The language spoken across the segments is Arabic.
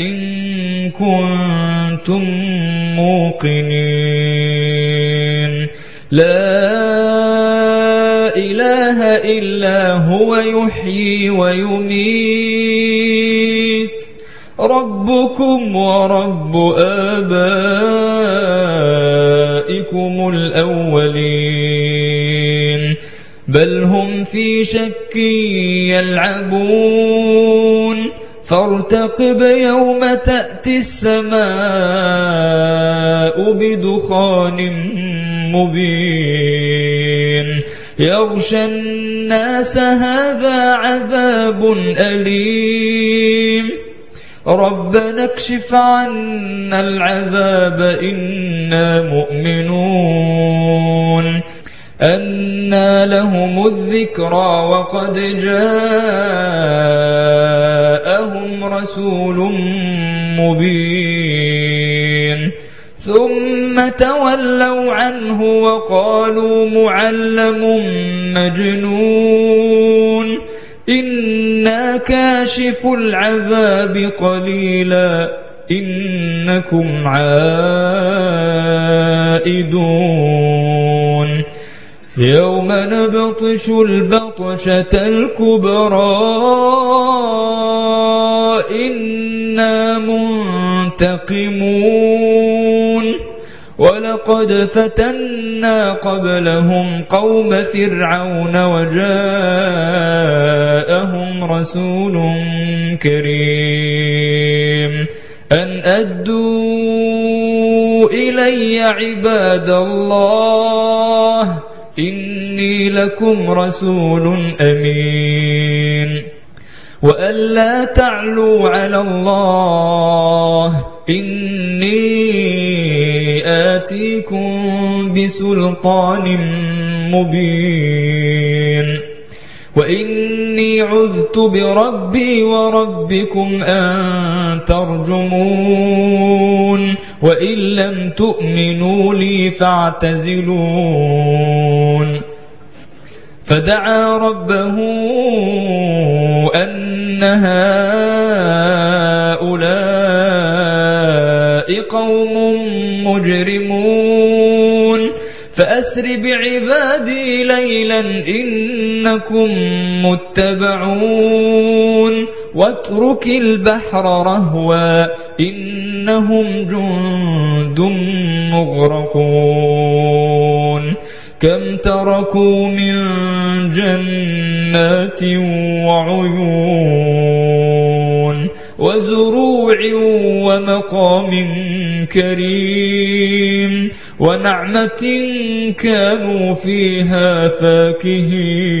إن كنتم موقنين. لا إله إلا هو يحيي ويميت. ربكم ورب آبائكم الأولين. بل هم في شك يلعبون. فارتقب يوم تأتي السماء بدخان مبين. يغشى الناس هذا عذاب أليم. ربنا اكشف عنا العذاب إنا مؤمنون. أنا لهم الذكرى وقد جاءهم رسول مبين. ثم تولوا عنه وقالوا معلم مجنون. إنا كاشف العذاب قليلا. إنكم عائدون. يوم نبطش البطشة الكبرى. إنا منتقمون ولقد فتنا قبلهم قوم فرعون وجاءهم رسول كريم. أن أدوا إلي عباد الله إني لكم رسول أمين. وأن لا تعلوا على الله إني آتيكم بسلطان مبين وإني عذت بربي وربكم أن ترجمون وإن لم تؤمنوا لي فاعتزلون فدعا ربه أن هؤلاء قوم مجرمون فأسر بعبادي ليلا إنكم متبعون واترك البحر رهوا إنهم جند مغرقون كم تركوا من جنات وعيون وزروع ومقام كريم ونعمة كانوا فيها فاكهين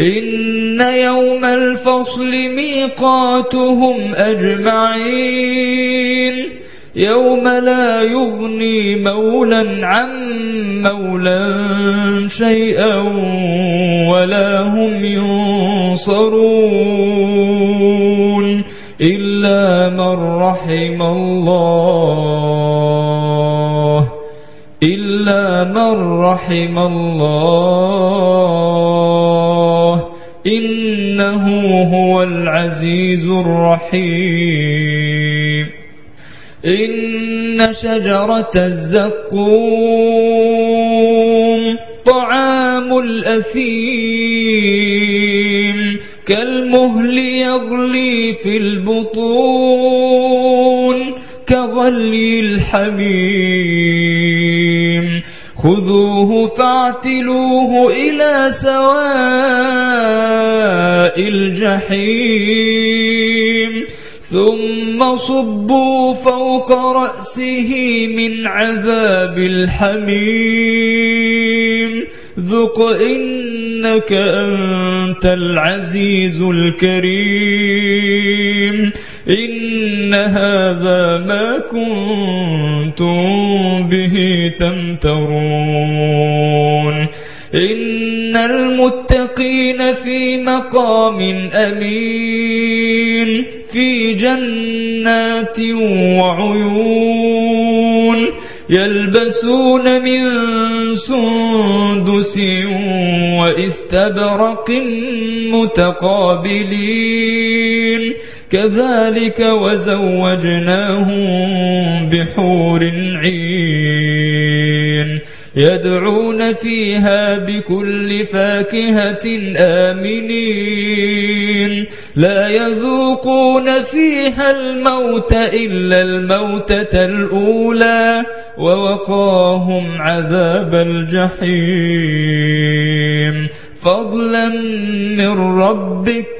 إن يوم الفصل ميقاتهم أجمعين. يوم لا يغني مولا عن مولا شيئا ولا هم ينصرون إلا من رحم الله. إلا من رحم الله. العزيز الرحيم. إن شجرة الزقوم طعام الأثيم كالمهل يغلي في البطون كغلي الحميم فاعتلوه إلى سواء الجحيم. ثم صبوا فوق رأسه من عذاب الحميم. ذق إنك أنت العزيز الكريم. إن هذا ما كنتم به تمترون إن المتقين في مقام أمين في جنات وعيون يلبسون من سندس واستبرق متقابلين كذلك وزوجناهم بحور عين يدعون فيها بكل فاكهة آمنين. لا يذوقون فيها الموت إلا الموتة الأولى ووقاهم عذاب الجحيم. فضلا من ربك